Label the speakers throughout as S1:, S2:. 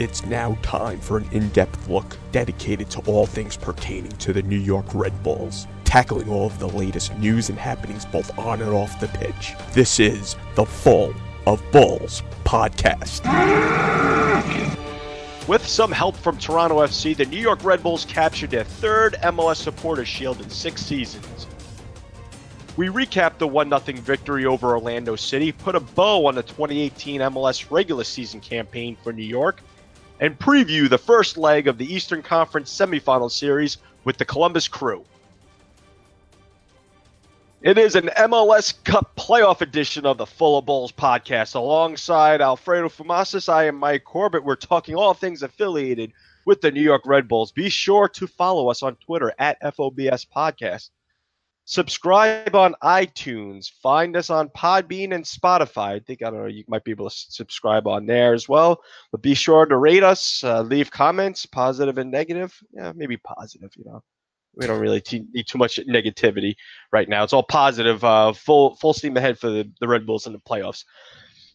S1: It's now time for an in depth look dedicated to all things pertaining to the New York Red Bulls, tackling all of the latest news and happenings both on and off the pitch. This is the Full of Bulls podcast.
S2: With some help from Toronto FC, the New York Red Bulls captured their third MLS Supporters Shield in six seasons. We recap the 1 0 victory over Orlando City, put a bow on the 2018 MLS regular season campaign for New York, and preview the first leg of the Eastern Conference semifinal series with the Columbus Crew. It is an MLS Cup playoff edition of the Full of Bulls podcast. Alongside Alfredo Fumasas, I am Mike Corbett. We're talking all things affiliated with the New York Red Bulls. Be sure to follow us on Twitter at FOBS Podcast. Subscribe on iTunes. Find us on Podbean and Spotify. I think I don't know. You might be able to subscribe on there as well. But be sure to rate us, uh, leave comments, positive and negative. Yeah, maybe positive. You know, we don't really t- need too much negativity right now. It's all positive. Uh, full full steam ahead for the, the Red Bulls in the playoffs.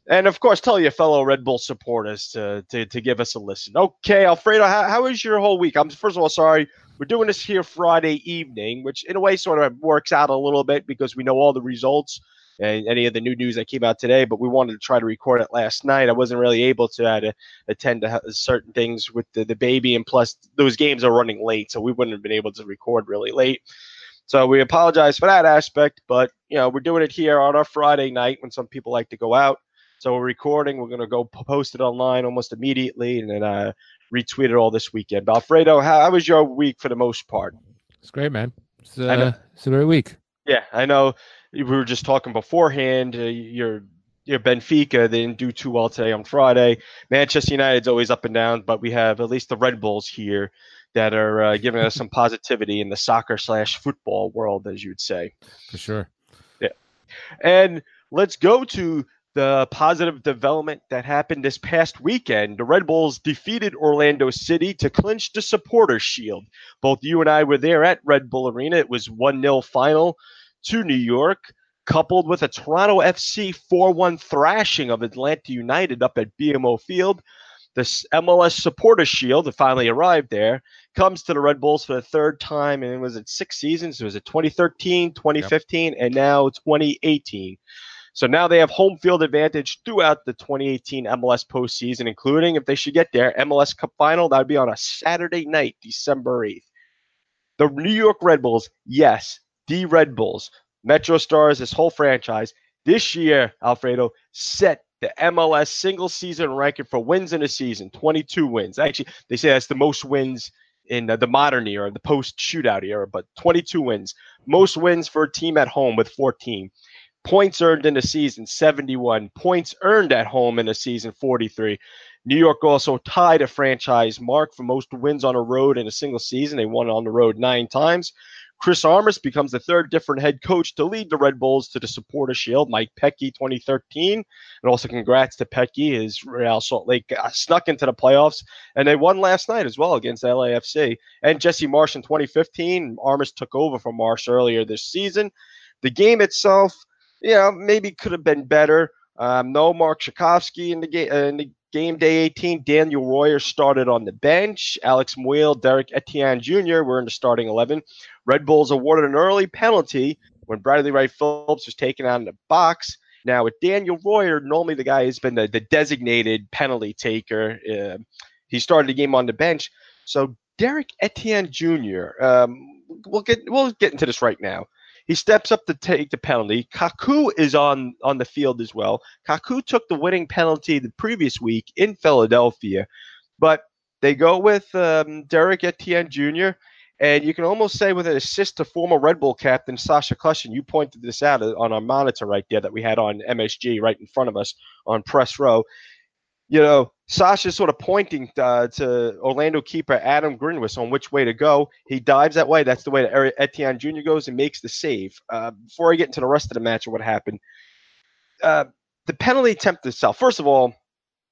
S2: And of course, tell your fellow Red Bull supporters to, to, to give us a listen. Okay, Alfredo, how, how was your whole week? I'm first of all sorry we're doing this here Friday evening, which in a way sort of works out a little bit because we know all the results and any of the new news that came out today. But we wanted to try to record it last night. I wasn't really able to, to attend to certain things with the, the baby, and plus those games are running late, so we wouldn't have been able to record really late. So we apologize for that aspect, but you know we're doing it here on our Friday night when some people like to go out. So we're recording. We're gonna go post it online almost immediately, and then uh, retweet it all this weekend. But Alfredo, how, how, was your week for the most part?
S3: It's great, man. It's, uh, it's a great week.
S2: Yeah, I know. We were just talking beforehand. Uh, your your Benfica they didn't do too well today on Friday. Manchester United's always up and down, but we have at least the Red Bulls here that are uh, giving us some positivity in the soccer slash football world, as you'd say.
S3: For sure.
S2: Yeah, and let's go to the positive development that happened this past weekend. The Red Bulls defeated Orlando City to clinch the Supporters Shield. Both you and I were there at Red Bull Arena. It was 1 0 final to New York, coupled with a Toronto FC 4 1 thrashing of Atlanta United up at BMO Field. The MLS Supporters Shield that finally arrived there comes to the Red Bulls for the third time, and it was at six seasons. It was at 2013, 2015, yep. and now 2018. So now they have home field advantage throughout the 2018 MLS postseason, including if they should get there, MLS Cup final. That would be on a Saturday night, December 8th. The New York Red Bulls, yes, the Red Bulls, Metro Stars, this whole franchise, this year, Alfredo, set the MLS single season record for wins in a season 22 wins. Actually, they say that's the most wins in the modern era, the post shootout era, but 22 wins. Most wins for a team at home with 14. Points earned in the season 71. Points earned at home in the season 43. New York also tied a franchise mark for most wins on a road in a single season. They won on the road nine times. Chris Armas becomes the third different head coach to lead the Red Bulls to the Supporter Shield. Mike Petke, 2013. And also congrats to Petke. His Real Salt Lake snuck into the playoffs. And they won last night as well against LAFC. And Jesse Marsch in 2015. Armas took over from Marsch earlier this season. The game itself – you know, maybe could have been better. Um, no Marc Rzatkowski in the game uh, in the game day 18. Daniel Royer started on the bench. Alex Muyl, Derek Etienne Jr. were in the starting 11. Red Bulls awarded an early penalty when Bradley Wright Phillips was taken out in the box. Now with Daniel Royer, normally the guy has been the, the designated penalty taker. Uh, he started the game on the bench. So Derek Etienne Jr. Um, we'll get we'll get into this right now. He steps up to take the penalty. Kaku is on on the field as well. Kaku took the winning penalty the previous week in Philadelphia, but they go with um, Derek Etienne Jr. And you can almost say with an assist to former Red Bull captain Sacha Kljestan, you pointed this out on our monitor right there that we had on MSG right in front of us on press row you know, Sacha's sort of pointing uh, to Orlando keeper Adam Grinwis on which way to go. He dives that way. That's the way that Etienne Jr. goes and makes the save. Uh, before I get into the rest of the match and what happened, uh, the penalty attempt itself. First of all,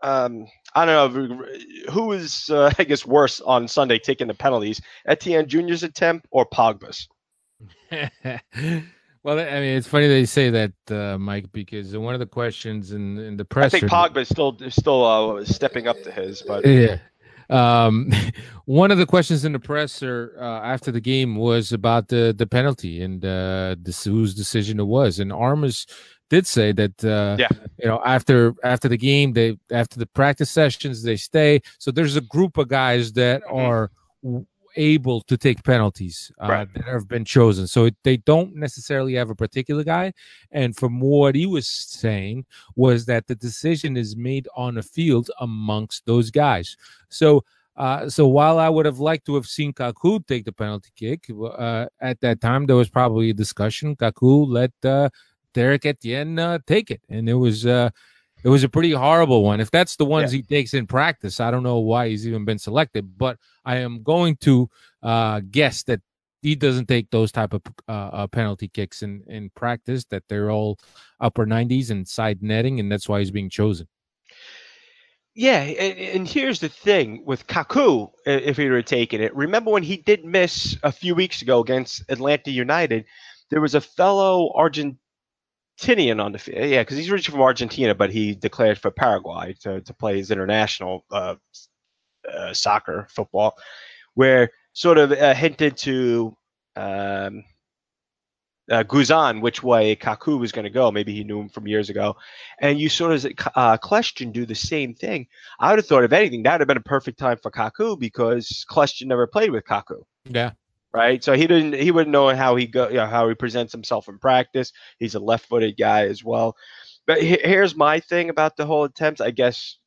S2: um, I don't know who is, uh, I guess, worse on Sunday taking the penalties: Etienne Jr.'s attempt or Pogba's.
S3: Well, I mean, it's funny you say that, uh, Mike, because one of the questions in, in the press.
S2: I think Pogba is still still uh, stepping up to his, but
S3: yeah. Um, one of the questions in the presser uh, after the game was about the the penalty and uh, this, whose decision it was, and Armas did say that uh,
S2: yeah.
S3: you know after after the game they after the practice sessions they stay so there's a group of guys that mm-hmm. are able to take penalties uh, right. that have been chosen. So they don't necessarily have a particular guy. And from what he was saying was that the decision is made on the field amongst those guys. So uh, so while I would have liked to have seen Kaku take the penalty kick, uh, at that time there was probably a discussion. Kaku let uh, Derek Etienne uh, take it, and it was uh, it was a pretty horrible one. If that's the ones yeah. he takes in practice, I don't know why he's even been selected. But I am going to uh, guess that he doesn't take those type of uh, uh, penalty kicks in in practice. That they're all upper 90s and side netting, and that's why he's being chosen.
S2: Yeah, and, and here's the thing with Kaku, if he were taken it. Remember when he did miss a few weeks ago against Atlanta United? There was a fellow Argent Argentinian on the field. Yeah, because he's originally from Argentina, but he declared for Paraguay to, to play his international uh, uh, soccer football, where sort of uh, hinted to um, uh, Guzan which way Kaku was going to go. Maybe he knew him from years ago. And you sort of uh, do the same thing. I would have thought, if anything, that would have been a perfect time for Kaku because Kljestan never played with Kaku.
S3: Yeah
S2: right? So he didn't he wouldn't know how he go you know, how he presents himself in practice. He's a left-footed guy as well. But here's my thing about the whole attempt. I guess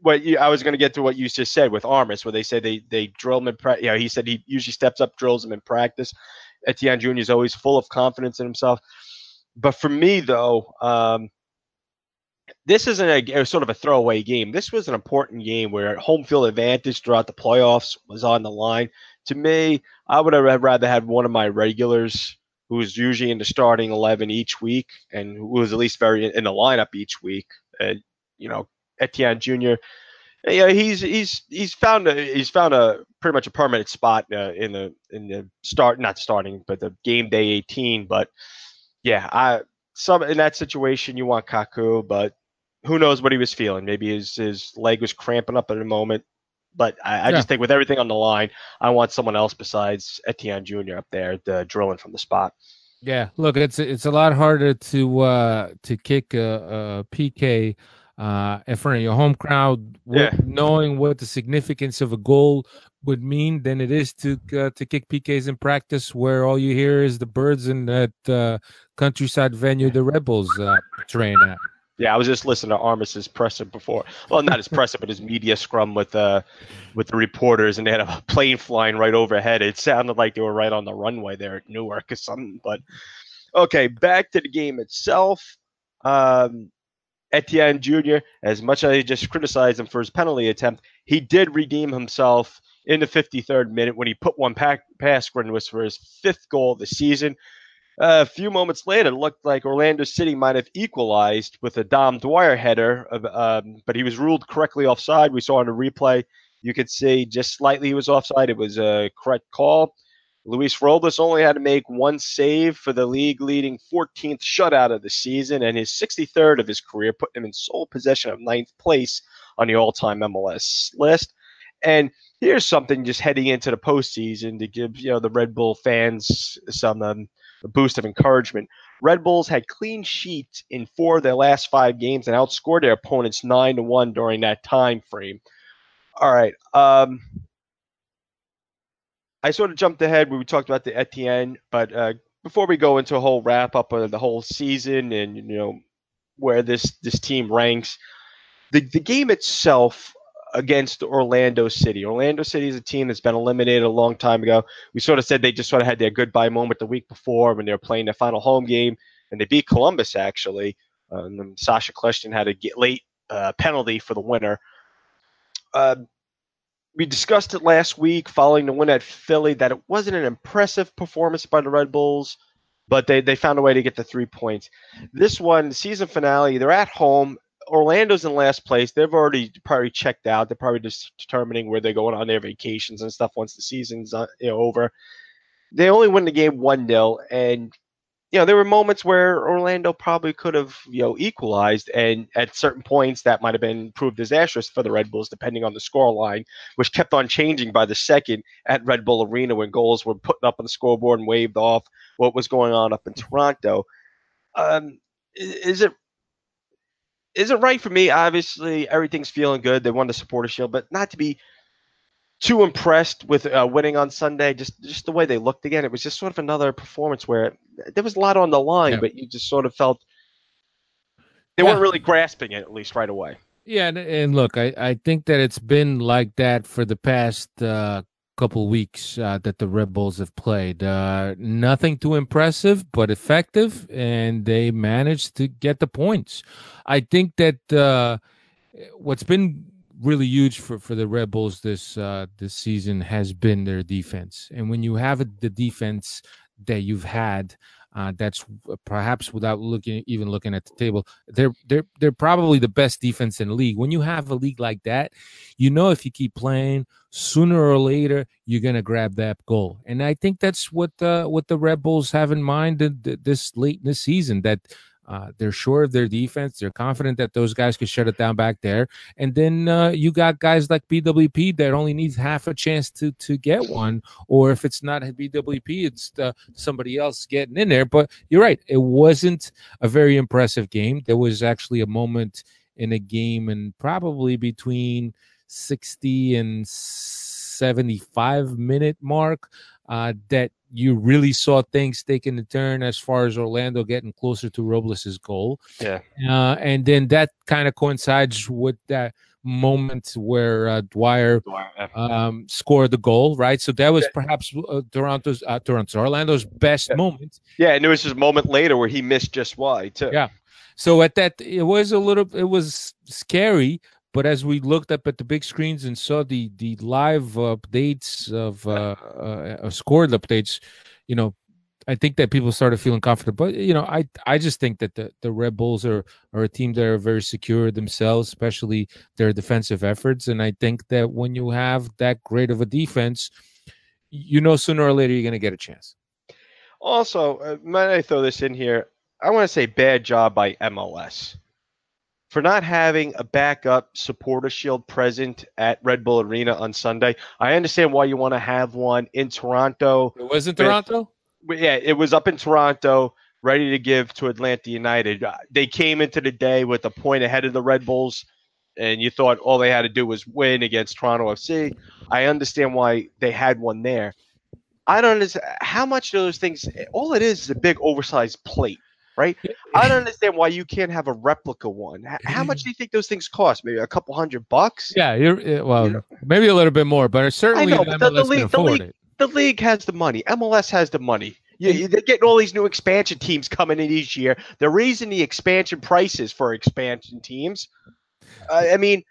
S2: what you, I was going to get to what you just said with Armas, where they say they they drill him in practice. You know, he said he usually steps up, drills him in practice. Etienne Jr. is always full of confidence in himself. But for me, though, um, this isn't a, sort of a throwaway game. This was an important game where home field advantage throughout the playoffs was on the line to me, I would have rather had one of my regulars who was usually in the starting 11 each week and who was at least very in the lineup each week. Uh, you know, Etienne Jr. Yeah, he's he's he's found a he's found a pretty much a permanent spot uh, in the in the start not starting but the game day 18. But yeah, I some in that situation you want Kaku, but who knows what he was feeling? Maybe his his leg was cramping up at the moment. But I, I yeah. just think with everything on the line, I want someone else besides Etienne Jr. up there the drilling from the spot.
S3: Yeah, look, it's it's a lot harder to uh, to kick a, a PK uh, in front of your home crowd, yeah. knowing what the significance of a goal would mean than it is to uh, to kick PKs in practice, where all you hear is the birds in that uh, countryside venue the Rebels uh, train at.
S2: Yeah, I was just listening to Armas's presser before. Well, not his presser, but his media scrum with uh with the reporters, and they had a plane flying right overhead. It sounded like they were right on the runway there at Newark or something. But okay, back to the game itself. Um, Etienne Jr. As much as I just criticized him for his penalty attempt, he did redeem himself in the 53rd minute when he put one pack, pass was for his fifth goal of the season. A few moments later, it looked like Orlando City might have equalized with a Dom Dwyer header, um, but he was ruled correctly offside. We saw in a replay, you could see just slightly he was offside. It was a correct call. Luis Robles only had to make one save for the league leading 14th shutout of the season and his 63rd of his career, putting him in sole possession of ninth place on the all time MLS list. And here's something just heading into the postseason to give you know the Red Bull fans some um, a boost of encouragement. Red Bulls had clean sheets in four of their last five games and outscored their opponents nine to one during that time frame. All right. Um, I sort of jumped ahead when we talked about the Etienne, but uh, before we go into a whole wrap up of the whole season and you know where this this team ranks, the the game itself against Orlando City. Orlando City is a team that's been eliminated a long time ago. We sort of said they just sort of had their goodbye moment the week before when they were playing their final home game, and they beat Columbus actually. And then Sacha Kljestan had a late uh, penalty for the winner. Uh, we discussed it last week following the win at Philly that it wasn't an impressive performance by the Red Bulls, but they, they found a way to get the three points. This one, season finale, they're at home Orlando's in last place. They've already probably checked out. They're probably just determining where they're going on their vacations and stuff once the season's uh, you know, over. They only win the game 1 0. And you know, there were moments where Orlando probably could have, you know, equalized, and at certain points that might have been proved disastrous for the Red Bulls, depending on the score line, which kept on changing by the second at Red Bull Arena when goals were put up on the scoreboard and waved off what was going on up in Toronto. Um, is it is it right for me? Obviously, everything's feeling good. They won the supporter shield, but not to be too impressed with uh, winning on Sunday. Just just the way they looked again, it was just sort of another performance where there was a lot on the line, yeah. but you just sort of felt they yeah. weren't really grasping it at least right away.
S3: Yeah, and, and look, I, I think that it's been like that for the past uh, couple weeks uh, that the Red Bulls have played. Uh, nothing too impressive, but effective, and they managed to get the points. I think that uh, what's been really huge for, for the Red Bulls this uh, this season has been their defense. And when you have the defense that you've had, uh, that's perhaps without looking even looking at the table, they're they're they're probably the best defense in the league. When you have a league like that, you know if you keep playing, sooner or later you're gonna grab that goal. And I think that's what uh, what the Red Bulls have in mind this late in the season that uh, they're sure of their defense. They're confident that those guys can shut it down back there. And then uh, you got guys like BWP that only needs half a chance to to get one. Or if it's not BWP, it's uh, somebody else getting in there. But you're right. It wasn't a very impressive game. There was actually a moment in a game and probably between 60 and 75 minute mark uh, that you really saw things taking a turn as far as Orlando getting closer to Robles's goal.
S2: Yeah.
S3: Uh, and then that kind of coincides with that moment where uh, Dwyer, um, scored the goal, right? So that was perhaps uh, Toronto's, uh, Toronto's, Orlando's best
S2: yeah.
S3: moment.
S2: Yeah, and there was just a moment later where he missed just wide too.
S3: Yeah. So at that, it was a little, it was scary, but as we looked up at the big screens and saw the the live updates of uh, uh, scored updates, you know, I think that people started feeling confident. But you know, I I just think that the, the Red Bulls are are a team that are very secure themselves, especially their defensive efforts. And I think that when you have that great of a defense, you know, sooner or later you're going to get a chance.
S2: Also, uh, might I throw this in here? I want to say bad job by MLS for not having a backup supporter shield present at Red Bull Arena on Sunday. I understand why you want to have one in Toronto.
S3: It was in Toronto?
S2: yeah, it was up in Toronto, ready to give to Atlanta United. Uh, they came into the day with a point ahead of the Red Bulls, and you thought all they had to do was win against Toronto FC. I understand why they had one there. I don't understand how much those things. All it is is a big oversized plate right? I don't understand why you can't have a replica one. How much do you think those things cost? Maybe a couple hundred bucks?
S3: Yeah, you're well, you know? maybe a little bit more, but certainly know, the, the, league, the,
S2: league, the league has the money. MLS has the money. Yeah, they're getting all these new expansion teams coming in each year. They're raising the expansion prices for expansion teams. Uh, I mean,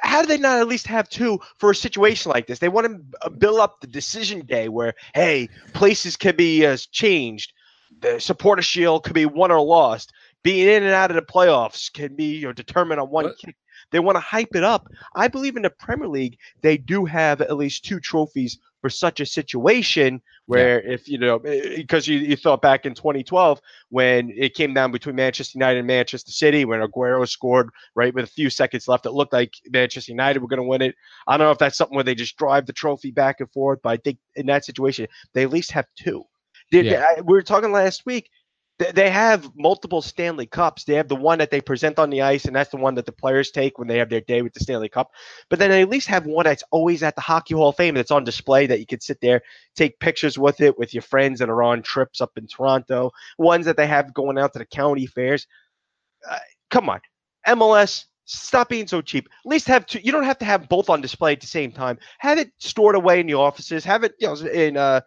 S2: how do they not at least have two for a situation like this? They want to build up the decision day where, hey, places can be uh, changed the supporter shield could be won or lost. Being in and out of the playoffs can be you know, determined on one what? kick. They want to hype it up. I believe in the Premier League, they do have at least two trophies for such a situation where yeah. if you know eh, eh, because you, you thought back in 2012 when it came down between Manchester United and Manchester City when Aguero scored right with a few seconds left it looked like Manchester United were going to win it I don't know if that's something where they just drive the trophy back and forth but I think in that situation they at least have two they, yeah. they, we were talking last week. They, they have multiple Stanley Cups. They have the one that they present on the ice, and that's the one that the players take when they have their day with the Stanley Cup. But then they at least have one that's always at the Hockey Hall of Fame that's on display that you could sit there, take pictures with it with your friends that are on trips up in Toronto. Ones that they have going out to the county fairs. Uh, come on, MLS stop being so cheap. At least have two. You don't have to have both on display at the same time. Have it stored away in the offices. Have it, you know, in uh,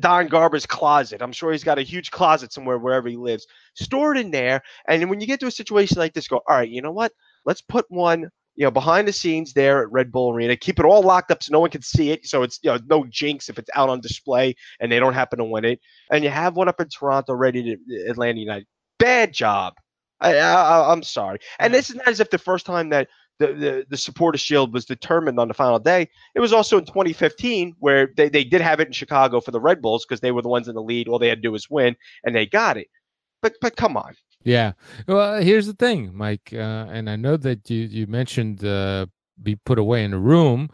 S2: Don Garber's closet. I'm sure he's got a huge closet somewhere wherever he lives. Store it in there. And when you get to a situation like this, go, all right, you know what? Let's put one, you know, behind the scenes there at Red Bull Arena. Keep it all locked up so no one can see it. So it's you know no jinx if it's out on display and they don't happen to win it. And you have one up in Toronto ready to uh, Atlanta United. Bad job. I, I, I'm sorry. And this is not as if the first time that the, the, the supporter shield was determined on the final day. It was also in 2015 where they, they did have it in Chicago for the Red Bulls because they were the ones in the lead. All they had to do was win, and they got it. But but come on.
S3: Yeah. Well, here's the thing, Mike, uh, and I know that you you mentioned uh, be put away in a room,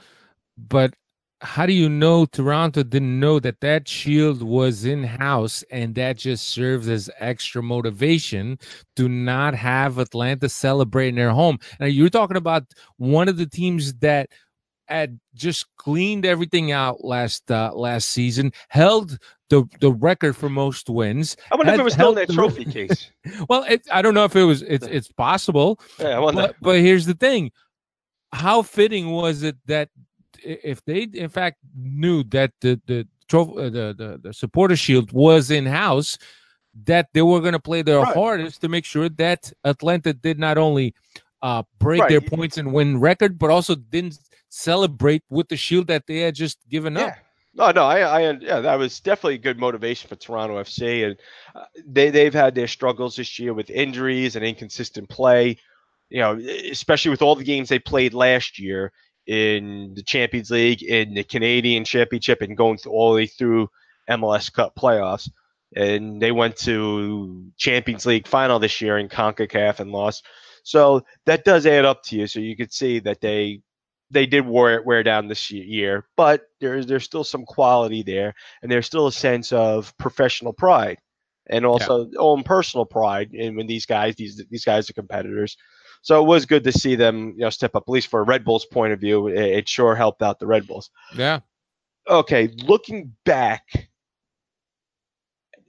S3: but how do you know Toronto didn't know that that shield was in house and that just serves as extra motivation to not have Atlanta celebrate in their home? Now you're talking about one of the teams that had just cleaned everything out last uh, last season, held the the record for most wins.
S2: I wonder if it was still in their trophy case.
S3: well, it, I don't know if it was. It's it's possible.
S2: Yeah, I
S3: but, but here's the thing: how fitting was it that if they in fact knew that the the trophy, uh, the, the the supporter shield was in house, that they were going to play their right. hardest to make sure that Atlanta did not only uh, break right. their points and win record, but also didn't celebrate with the shield that they had just given
S2: yeah.
S3: up.
S2: No, no, I, I, yeah, that was definitely good motivation for Toronto FC, and uh, they they've had their struggles this year with injuries and inconsistent play. You know, especially with all the games they played last year in the Champions League, in the Canadian Championship, and going through, all the way through MLS Cup playoffs. And they went to Champions League final this year in CONCACAF and lost. So that does add up to you. So you could see that they they did wear wear down this year, but there's there's still some quality there, and there's still a sense of professional pride, and also yeah. own personal pride. And when these guys these these guys are competitors, so it was good to see them you know step up. At least for a Red Bulls point of view, it, it sure helped out the Red Bulls.
S3: Yeah.
S2: Okay, looking back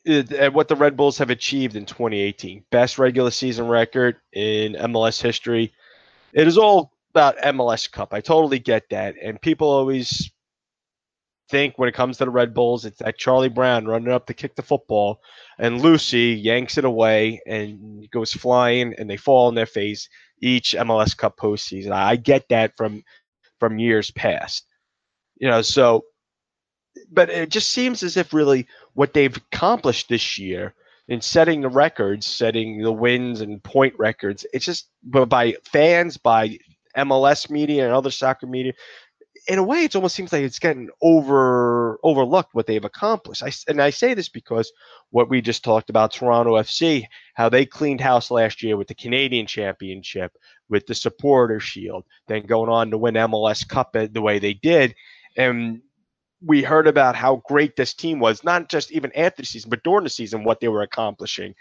S2: eh, at what the Red Bulls have achieved in 2018, best regular season record in MLS history. It is all about MLS Cup. I totally get that. And people always think when it comes to the Red Bulls, it's that Charlie Brown running up to kick the football, and Lucy yanks it away and goes flying, and they fall on their face each MLS Cup postseason. I get that from from years past, you know. So, but it just seems as if really what they've accomplished this year in setting the records, setting the wins and point records, it's just by fans, by MLS media and other soccer media, in a way, it almost seems like it's getting over overlooked what they've accomplished. I, and I say this because what we just talked about, Toronto FC, how they cleaned house last year with the Canadian Championship, with the Supporter Shield, then going on to win MLS Cup the way they did, and we heard about how great this team was, not just even after the season, but during the season, what they were accomplishing.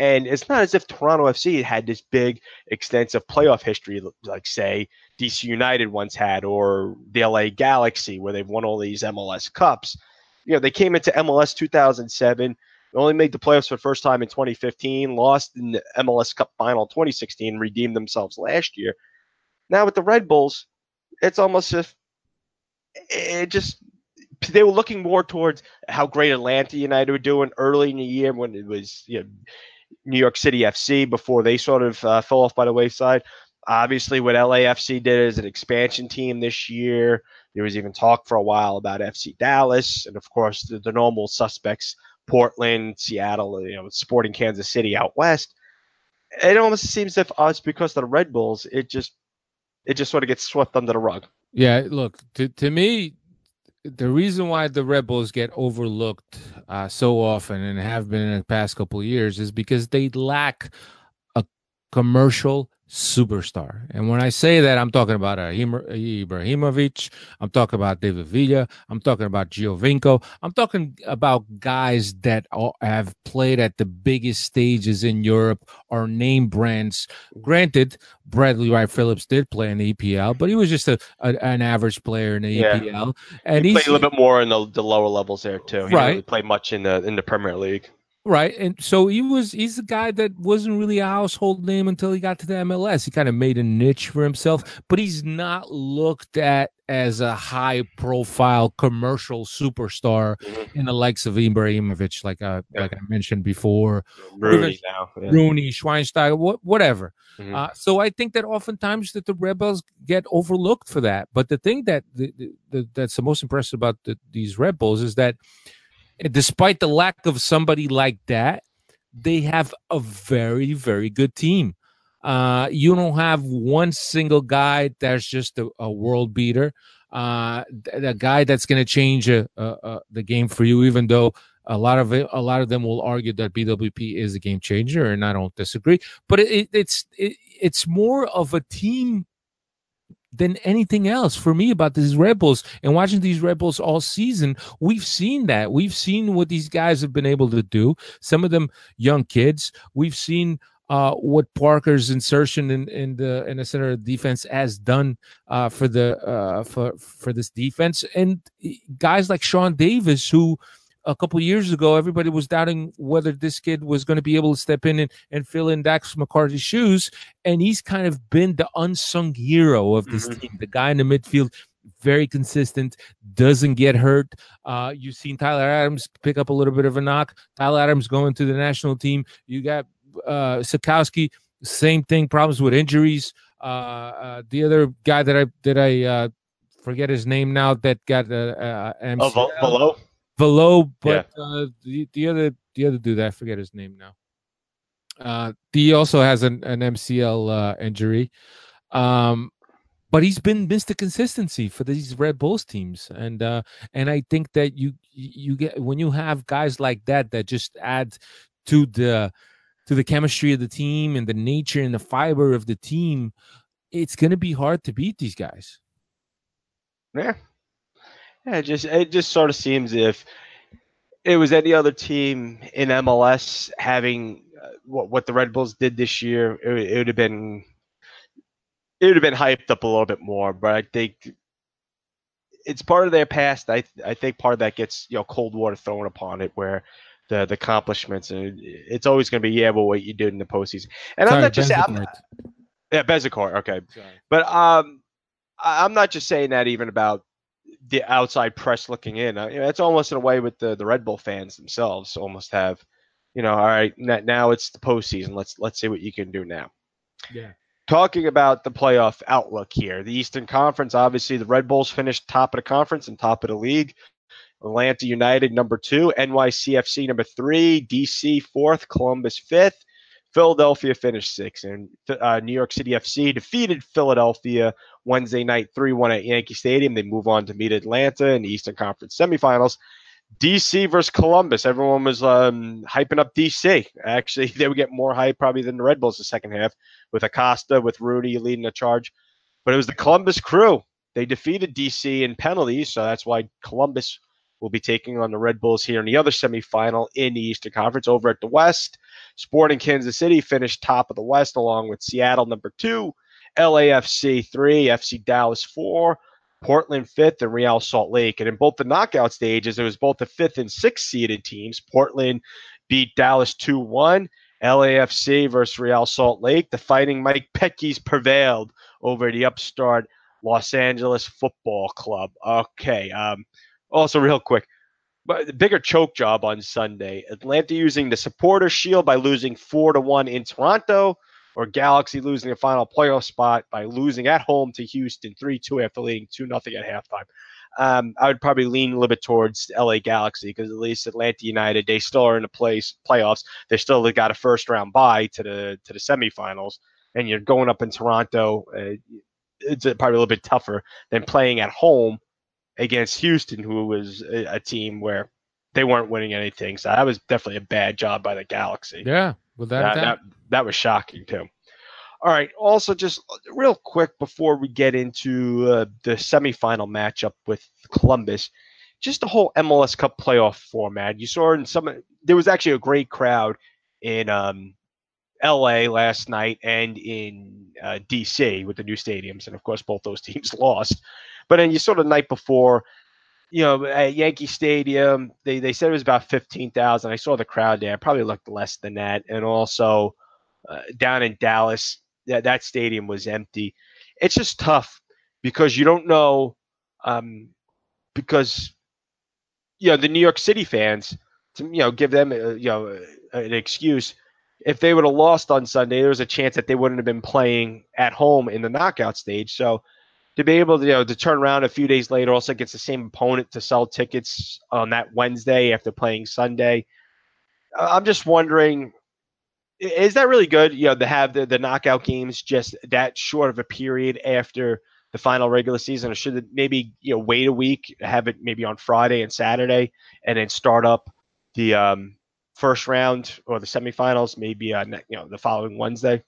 S2: And it's not as if Toronto FC had this big, extensive playoff history, like, say, DC United once had, or the LA Galaxy, where they've won all these MLS Cups. You know, they came into MLS 2007, only made the playoffs for the first time in 2015, lost in the MLS Cup final 2016, redeemed themselves last year. Now with the Red Bulls, it's almost as if it just they were looking more towards how great Atlanta United were doing early in the year when it was you know New York City FC before they sort of uh, fell off by the wayside. Obviously, what LAFC did as an expansion team this year, there was even talk for a while about FC Dallas, and of course the, the normal suspects: Portland, Seattle, you know, Sporting Kansas City out west. It almost seems if us because of the Red Bulls, it just it just sort of gets swept under the rug.
S3: Yeah, look to to me, the reason why the Rebels get overlooked uh, so often and have been in the past couple of years is because they lack a commercial superstar. And when I say that, I'm talking about Ibrahimovic. I'm talking about David Villa. I'm talking about Giovinco. I'm talking about guys that have played at the biggest stages in Europe or name brands. Granted, Bradley Wright Phillips did play in the EPL, but he was just a, a an average player in the yeah. EPL.
S2: And he played a little bit more in the, the lower levels there too. He right. Really played much in the in the Premier League.
S3: Right. And so he was he's a guy that wasn't really a household name until he got to the MLS. He kind of made a niche for himself, but he's not looked at as a high profile commercial superstar mm-hmm. in the likes of Ibrahimovic, like uh, yeah. like I mentioned before.
S2: Rooney now.
S3: Yeah. Rooney, Schweinsteiger, wh- whatever. Mm-hmm. Uh, so I think that oftentimes that the Rebels get overlooked for that. But the thing that the, the, the, that's the most impressive about the, these Red Bulls is that despite the lack of somebody like that, they have a very, very good team. Uh, you don't have one single guy that's just a, a world beater. Uh, the guy that's going to change uh, uh, the game for you, even though a lot of it, a lot of them will argue that BWP is a game changer, and I don't disagree. But it, it's it, it's more of a team than anything else for me about these Red Bulls and watching these Red Bulls all season. We've seen that. We've seen what these guys have been able to do. Some of them young kids. We've seen uh, what Parker's insertion in, in the in the center of defense has done uh, for the uh, for for this defense, and guys like Sean Davis who a couple years ago, everybody was doubting whether this kid was going to be able to step in and, and fill in Dax McCarty's shoes. And he's kind of been the unsung hero of this mm-hmm. team, the guy in the midfield, very consistent, doesn't get hurt. Uh, you've seen Tyler Adams pick up a little bit of a knock. Tyler Adams going to the national team. You got uh, Sikowski, same thing, problems with injuries. Uh, uh, the other guy that I that I uh, forget his name now that got uh, uh, MCL. Oh,
S2: below
S3: below, but yeah. uh, the, the other the other dude, I forget his name now. Uh, he also has an, an MCL uh, injury. Um, but he's been missed the Consistency for these Red Bulls teams, and uh, and I think that you you get when you have guys like that that just add to the to the chemistry of the team and the nature and the fiber of the team, it's going to be hard to beat these guys.
S2: Yeah, it just it just sort of seems if it was any other team in MLS having uh, what what the Red Bulls did this year, it, it would have been it would have been hyped up a little bit more. But I think it's part of their past. I I think part of that gets you know cold water thrown upon it where the the accomplishments and it's always going to be yeah, but what you did in the postseason. And Sorry, I'm not just I'm, yeah, Bezecourt, okay, Sorry. but um, I'm not just saying that even about the outside press looking in. Uh, you know, it's almost in a way with the the Red Bull fans themselves. Almost have, you know, all right, now it's the postseason. Let's let's see what you can do now.
S3: Yeah.
S2: Talking about the playoff outlook here, the Eastern Conference. Obviously, the Red Bulls finished top of the conference and top of the league. Atlanta United number two, NYCFC number three, DC fourth, Columbus fifth. Philadelphia finished sixth, and uh, New York City FC defeated Philadelphia Wednesday night 3 1 at Yankee Stadium. They move on to meet Atlanta in the Eastern Conference semifinals. DC versus Columbus. Everyone was um, hyping up DC. Actually, they would get more hype probably than the Red Bulls the second half with Acosta, with Rooney leading the charge. But it was the Columbus crew. They defeated DC in penalties, so that's why Columbus will be taking on the Red Bulls here in the other semifinal in the Eastern Conference over at the West. Sporting Kansas City finished top of the West along with Seattle number two, LAFC three, FC Dallas four, Portland fifth, and Real Salt Lake. And in both the knockout stages, it was both the fifth and sixth seeded teams. Portland beat Dallas 2 1. LAFC versus Real Salt Lake. The fighting Mike Petke's prevailed over the upstart Los Angeles Football Club. Okay. Um, also, real quick, but bigger choke job on Sunday. Atlanta using the supporter shield by losing four to one in Toronto, or Galaxy losing a final playoff spot by losing at home to Houston three two after leading two nothing at halftime. Um, I would probably lean a little bit towards LA Galaxy because at least Atlanta United they still are in the place playoffs. They still got a first round bye to the to the semifinals, and you're going up in Toronto. Uh, it's probably a little bit tougher than playing at home against Houston, who was a, a, team where they weren't winning anything. So that was definitely a bad job by the Galaxy.
S3: Yeah, without
S2: that, that, that was shocking too. All right. Also, just real quick before we get into uh, the semifinal matchup with Columbus, just the whole MLS Cup playoff format. You saw in some. There was actually a great crowd in um, L.A. last night and in uh, D.C. with the new stadiums, and of course, both those teams lost. But then you saw the night before, you know, at Yankee Stadium, they, they said it was about 15,000. I saw the crowd there. Probably looked less than that. And also uh, down in Dallas, that, that stadium was empty. It's just tough because you don't know, um, because, you know, the New York City fans, to, you know, give them, a, you know, an excuse. If they would have lost on Sunday, there was a chance that they wouldn't have been playing at home in the knockout stage. So, to be able to you know to turn around a few days later also against the same opponent to sell tickets on that Wednesday after playing Sunday. Uh, I'm just wondering is that really good? You know, to have the, the knockout games just that short of a period after the final regular season, or should it maybe you know wait a week, have it maybe on Friday and Saturday, and then start up the um, first round or the semifinals maybe uh, on you know the following Wednesday?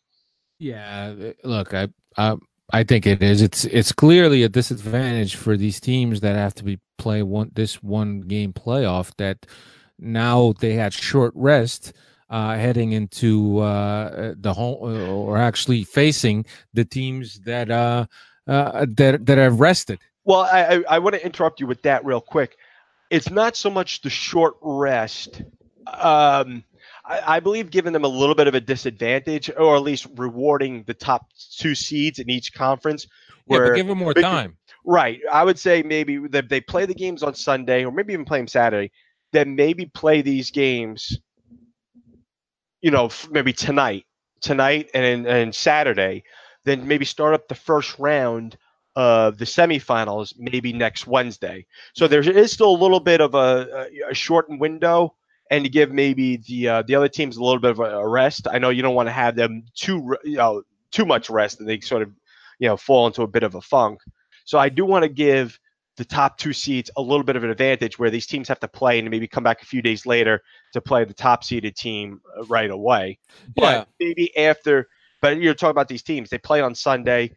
S3: Yeah, uh, look, I, I I think it is. It's it's clearly a disadvantage for these teams that have to be play one this one game playoff that now they had short rest uh, heading into uh, the home or actually facing the teams that uh, uh, that that have rested.
S2: Well, I, I, I want to interrupt you with that real quick. It's not so much the short rest. Um, I, I, believe giving them a little bit of a disadvantage, or at least rewarding the top two seeds in each conference.
S3: Where, yeah, give them more time.
S2: Right. I would say maybe that they play the games on Sunday, or maybe even play them Saturday. Then maybe play these games. You know, maybe tonight, tonight, and and Saturday. Then maybe start up the first round of the semifinals maybe next Wednesday. So there is still a little bit of a, a shortened window and to give maybe the uh, the other teams a little bit of a rest. I know you don't want to have them too you know too much rest and they sort of you know fall into a bit of a funk. So I do want to give the top two seeds a little bit of an advantage where these teams have to play and maybe come back a few days later to play the top seeded team uh, right away. Yeah. But maybe after but you're talking about these teams, they play on Sunday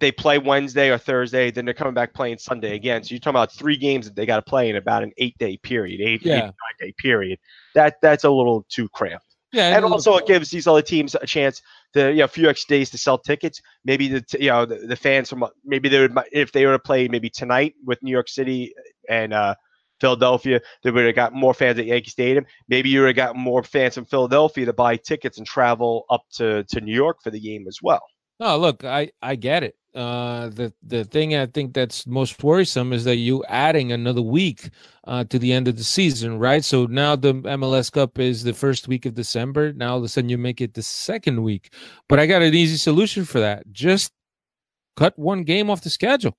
S2: they play Wednesday or Thursday, then they're coming back playing Sunday again. So you're talking about three games that they got to play in about an eight day period, eight, yeah. eight nine day period. That that's a little too cramped. Yeah, and also it gives these other teams a chance to you know a few extra days to sell tickets. Maybe the you know the, the fans from maybe they would if they were to play maybe tonight with New York City and uh, Philadelphia, they would have got more fans at Yankee Stadium. Maybe you would have got more fans from Philadelphia to buy tickets and travel up to to New York for the game as well.
S3: No, look, I I get it. Uh, the the thing I think that's most worrisome is that you adding another week uh, to the end of the season, right? So now the MLS Cup is the first week of December. Now all of a sudden you make it the second week. But I got an easy solution for that. Just cut one game off the schedule.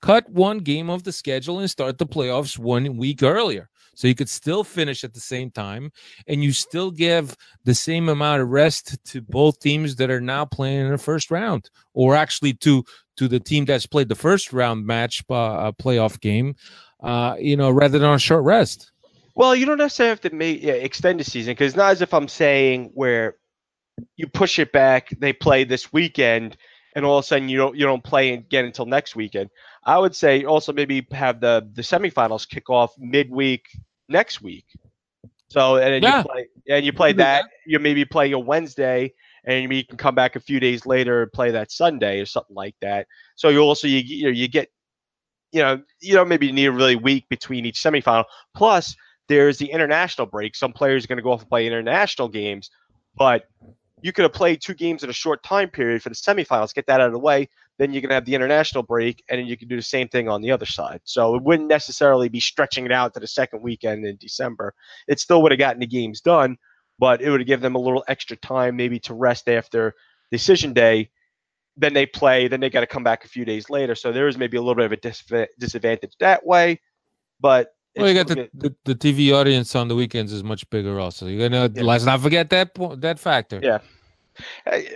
S3: Cut one game of the schedule and start the playoffs one week earlier. So you could still finish at the same time and you still give the same amount of rest to both teams that are now playing in the first round or actually to to the team that's played the first round match uh, playoff game uh, you know rather than a short rest.
S2: Well you don't necessarily have to make yeah, extend the season because not as if i'm saying where you push it back they play this weekend and all of a sudden you don't you don't play again until next weekend. I would say also maybe have the the semifinals kick off midweek next week. So and then yeah. you play and you play that, you maybe play a Wednesday and you can come back a few days later and play that Sunday or something like that. So you also you you, know, you get you know you don't maybe need a really week between each semifinal. Plus there's the international break. Some players are going to go off and play international games, but you could have played two games in a short time period for the semifinals, get that out of the way. Then you can have the international break, and then you can do the same thing on the other side. So it wouldn't necessarily be stretching it out to the second weekend in December. It still would have gotten the games done, but it would have given them a little extra time maybe to rest after decision day. Then they play, then they got to come back a few days later. So there is maybe a little bit of a disadvantage that way. But
S3: well, you got the, the, the, TV audience on the weekends is much bigger. Also, you're gonna yeah. let's not forget that that factor.
S2: Yeah.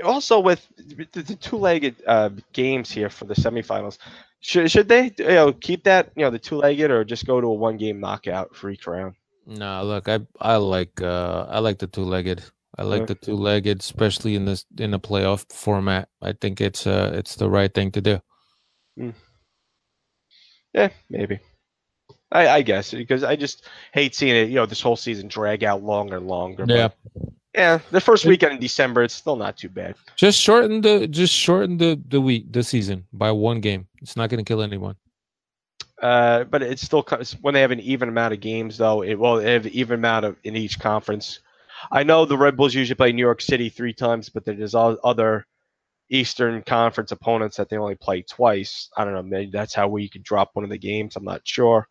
S2: Also, with the, the two-legged uh, games here for the semifinals, should should they you know keep that you know the two-legged or just go to a one-game knockout for each round?
S3: No, look, I I like uh I like the two-legged. I like the two-legged, especially in this in a playoff format. I think it's uh it's the right thing to do.
S2: Mm. Yeah, maybe. I, I, guess because I just hate seeing it. You know, this whole season drag out longer and longer.
S3: Yeah.
S2: yeah, the first weekend in December, it's still not too bad.
S3: Just shorten the just shorten the the week the season by one game. It's not going to kill anyone.
S2: Uh, but it's still when they have an even amount of games, though. It well, they have even amount of in each conference. I know the Red Bulls usually play New York City three times, but there's all other Eastern Conference opponents that they only play twice. I don't know. Maybe that's how we could drop one of the games. I'm not sure.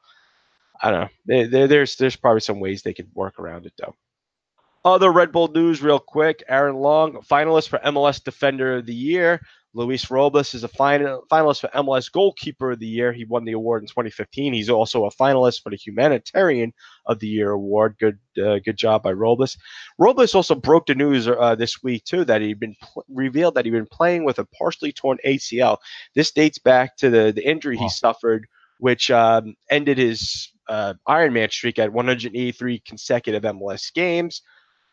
S2: I don't know. There, there's there's probably some ways they could work around it though. Other Red Bull news, real quick. Aaron Long, finalist for MLS Defender of the Year. Luis Robles is a final, finalist for MLS Goalkeeper of the Year. He won the award in 2015. He's also a finalist for the Humanitarian of the Year award. Good, uh, good job by Robles. Robles also broke the news uh, this week too that he'd been pl- revealed that he'd been playing with a partially torn ACL. This dates back to the the injury he suffered, which um, ended his uh, Ironman streak at 183 consecutive MLS games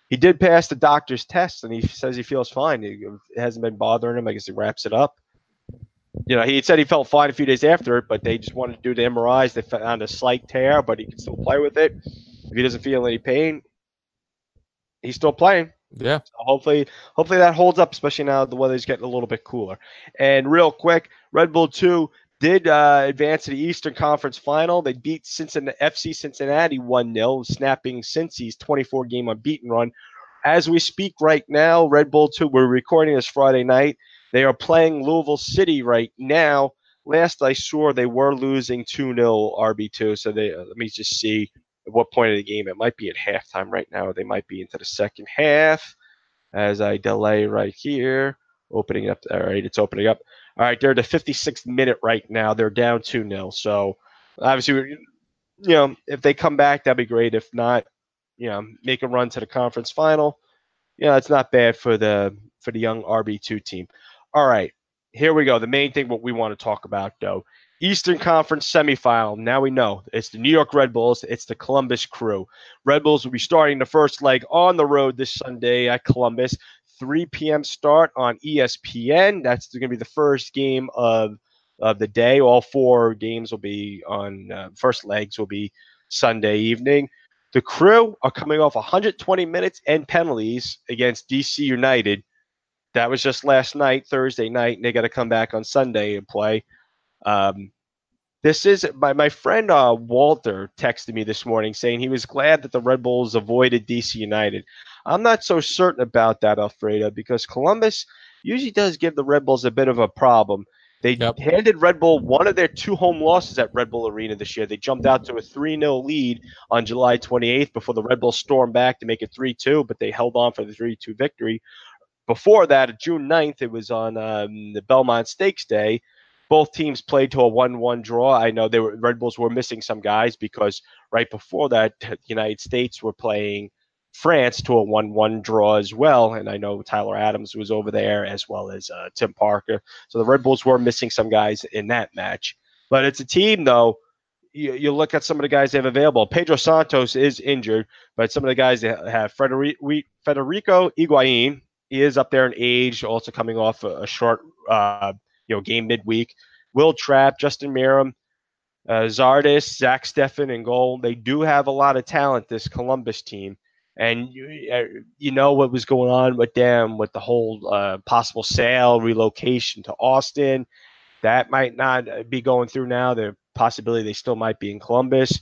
S2: he did pass the doctor's test, and he says he feels fine. It hasn't been bothering him. I guess he wraps it up. You know, he said he felt fine a few days after it, but they just wanted to do the MRIs. They found a slight tear, but he can still play with it. If he doesn't feel any pain, he's still playing.
S3: Yeah.
S2: So hopefully, hopefully that holds up, especially now the weather's getting a little bit cooler. And real quick, Red Bull Two did uh, advance to the Eastern Conference Final. They beat Cincinnati, FC Cincinnati 1 0, snapping Cincy's 24 game unbeaten run. As we speak right now, Red Bull 2, we're recording this Friday night. They are playing Louisville City right now. Last I saw, they were losing 2 0 RB2. So they, uh, let me just see at what point of the game. It might be at halftime right now. They might be into the second half as I delay right here. Opening up. All right, it's opening up. All right, they're at the 56th minute right now. They're down 2 0. So obviously, you know, if they come back, that'd be great. If not, you know, make a run to the conference final. You know, it's not bad for the for the young RB2 team. All right, here we go. The main thing what we want to talk about though. Eastern Conference semifinal. Now we know it's the New York Red Bulls. It's the Columbus Crew. Red Bulls will be starting the first leg on the road this Sunday at Columbus. 3 p.m. start on ESPN. That's going to be the first game of of the day. All four games will be on uh, first legs will be Sunday evening. The crew are coming off 120 minutes and penalties against DC United. That was just last night, Thursday night, and they got to come back on Sunday and play. Um, this is my my friend uh, Walter texted me this morning saying he was glad that the Red Bulls avoided DC United. I'm not so certain about that, Alfredo, because Columbus usually does give the Red Bulls a bit of a problem. They yep. handed Red Bull one of their two home losses at Red Bull Arena this year. They jumped out to a 3 0 lead on July 28th before the Red Bulls stormed back to make it 3 2, but they held on for the 3 2 victory. Before that, June 9th, it was on um, the Belmont Stakes Day. Both teams played to a 1 1 draw. I know they were Red Bulls were missing some guys because right before that, the United States were playing France to a 1 1 draw as well. And I know Tyler Adams was over there as well as uh, Tim Parker. So the Red Bulls were missing some guys in that match. But it's a team, though. You, you look at some of the guys they have available. Pedro Santos is injured, but some of the guys they have Federico, Higuain. He is up there in age, also coming off a, a short uh, you know game midweek. Will Trapp, Justin Meram, uh, Zardes, Zach Steffen, and goal. They do have a lot of talent. This Columbus team and you, uh, you know what was going on with them with the whole uh, possible sale relocation to Austin. That might not uh, be going through now. The possibility they still might be in Columbus,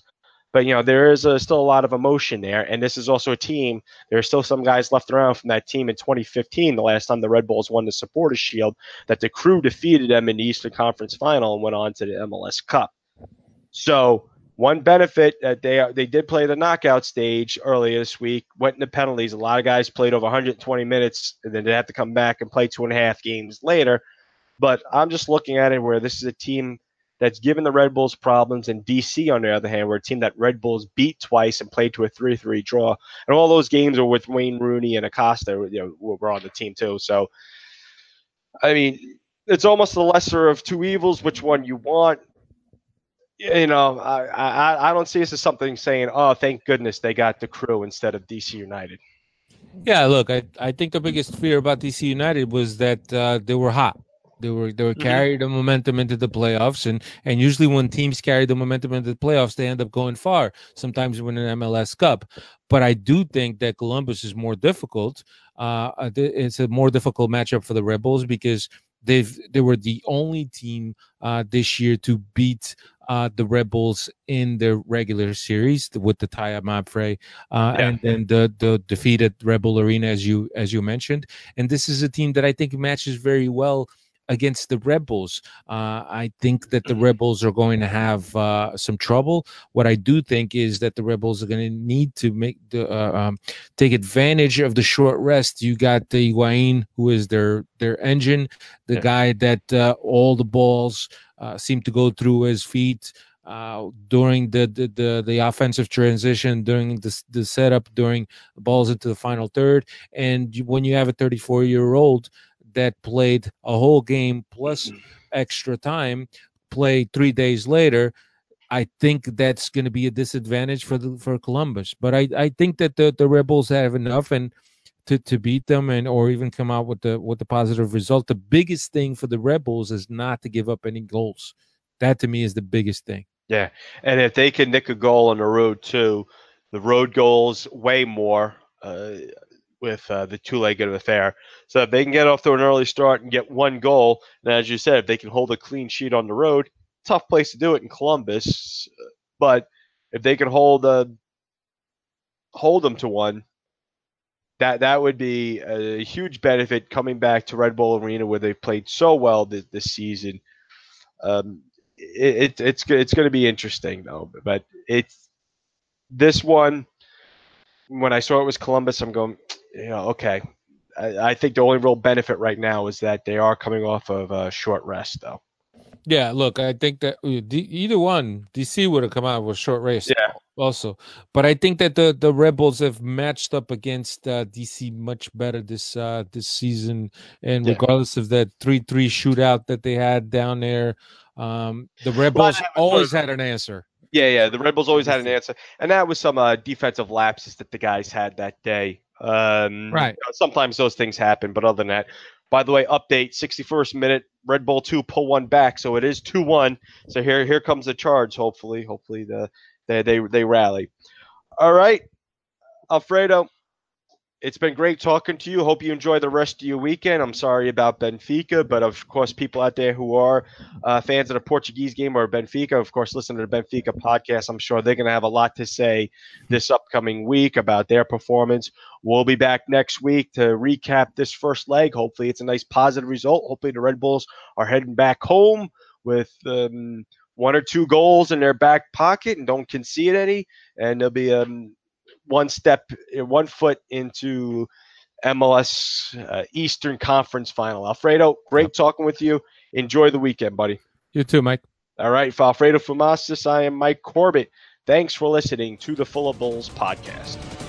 S2: but you know there is a, still a lot of emotion there. And this is also a team. There are still some guys left around from that team in 2015, the last time the Red Bulls won the Supporters Shield, that the Crew defeated them in the Eastern Conference Final and went on to the MLS Cup. So one benefit that they uh, they did play the knockout stage earlier this week, went into penalties. A lot of guys played over 120 minutes, and then they have to come back and play two and a half games later. But I'm just looking at it where this is a team that's given the Red Bulls problems, and DC, on the other hand, we're a team that Red Bulls beat twice and played to a 3 3 draw. And all those games are with Wayne Rooney and Acosta, you know, were on the team too. So, I mean, it's almost the lesser of two evils. Which one you want? You know, I, I I don't see this as something saying, "Oh, thank goodness they got the crew instead of DC United."
S3: Yeah, look, I, I think the biggest fear about DC United was that uh, they were hot. They were they were mm-hmm. carry the momentum into the playoffs, and and usually when teams carry the momentum into the playoffs, they end up going far. Sometimes win an MLS Cup, but I do think that Columbus is more difficult. Uh, it's a more difficult matchup for the Rebels because they've they were the only team uh, this year to beat uh, the Red Bulls in the regular series with the Taya Mapfre, uh, yeah. and then the the defeated Red Bull Arena as you as you mentioned. And this is a team that I think matches very well against the Rebels. Uh, I think that the Rebels are going to have uh, some trouble. What I do think is that the Rebels are going to need to make the uh, um, take advantage of the short rest. You got the Higuain, who is their their engine, the yeah. guy that uh, all the balls uh, seem to go through his feet. Uh, during the, the, the the offensive transition, during the the setup, during balls into the final third, and when you have a 34 year old that played a whole game plus mm-hmm. extra time, played three days later, I think that's going to be a disadvantage for the for Columbus. But I, I think that the, the Red Bulls have enough and to, to beat them and or even come out with the with the positive result. The biggest thing for the Rebels is not to give up any goals. That to me is the biggest thing.
S2: Yeah, and if they can nick a goal on the road too, the road goals way more. Uh, with uh, the two-legged affair. So if they can get off to an early start and get one goal, and as you said, if they can hold a clean sheet on the road, tough place to do it in Columbus. But if they can hold a uh, hold them to one, that that would be a huge benefit coming back to Red Bull Arena where they played so well this, this season. Um, it, it, it's it's going to be interesting though, but it's this one. When I saw it was Columbus, I'm going you know, okay. I, I, think the only real benefit right now is that they are coming off of a short rest, though.
S3: Yeah, look, I think that uh, either one, DC would have come out with short race.
S2: Yeah.
S3: Also, but I think that the the Red Bulls have matched up against uh, DC much better this uh, this season, and yeah. regardless of that three three shootout that they had down there, um, the Rebels well, always had an answer.
S2: Yeah, yeah, the Red Bulls always had an answer, and that was some uh, defensive lapses that the guys had that day. Um,
S3: right. You
S2: know, sometimes those things happen, but other than that, by the way, update 61st minute, Red Bull 2 pull one back, so it is 2 1. So here here comes the charge, hopefully. Hopefully the they they, they rally. All right. Alfredo, it's been great talking to you. Hope you enjoy the rest of your weekend. I'm sorry about Benfica, but of course, people out there who are uh, fans of the Portuguese game or Benfica, of course, listen to the Benfica podcast. I'm sure they're going to have a lot to say this upcoming week about their performance. We'll be back next week to recap this first leg. Hopefully, it's a nice positive result. Hopefully, the Red Bulls are heading back home with um, one or two goals in their back pocket and don't concede any. And there'll be um, one step, uh, one foot into MLS uh, Eastern Conference Final. Alfredo, great yep. talking with you. Enjoy the weekend, buddy.
S3: You too, Mike.
S2: All right, for Alfredo Fumasas, I am Mike Corbett. Thanks for listening to the Full of Bulls podcast.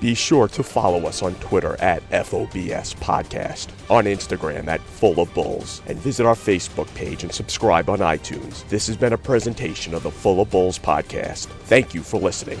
S1: Be sure to follow us on Twitter at FOBS Podcast, on Instagram at Full of Bulls, and visit our Facebook page and subscribe on iTunes. This has been a presentation of the Full of Bulls Podcast. Thank you for listening.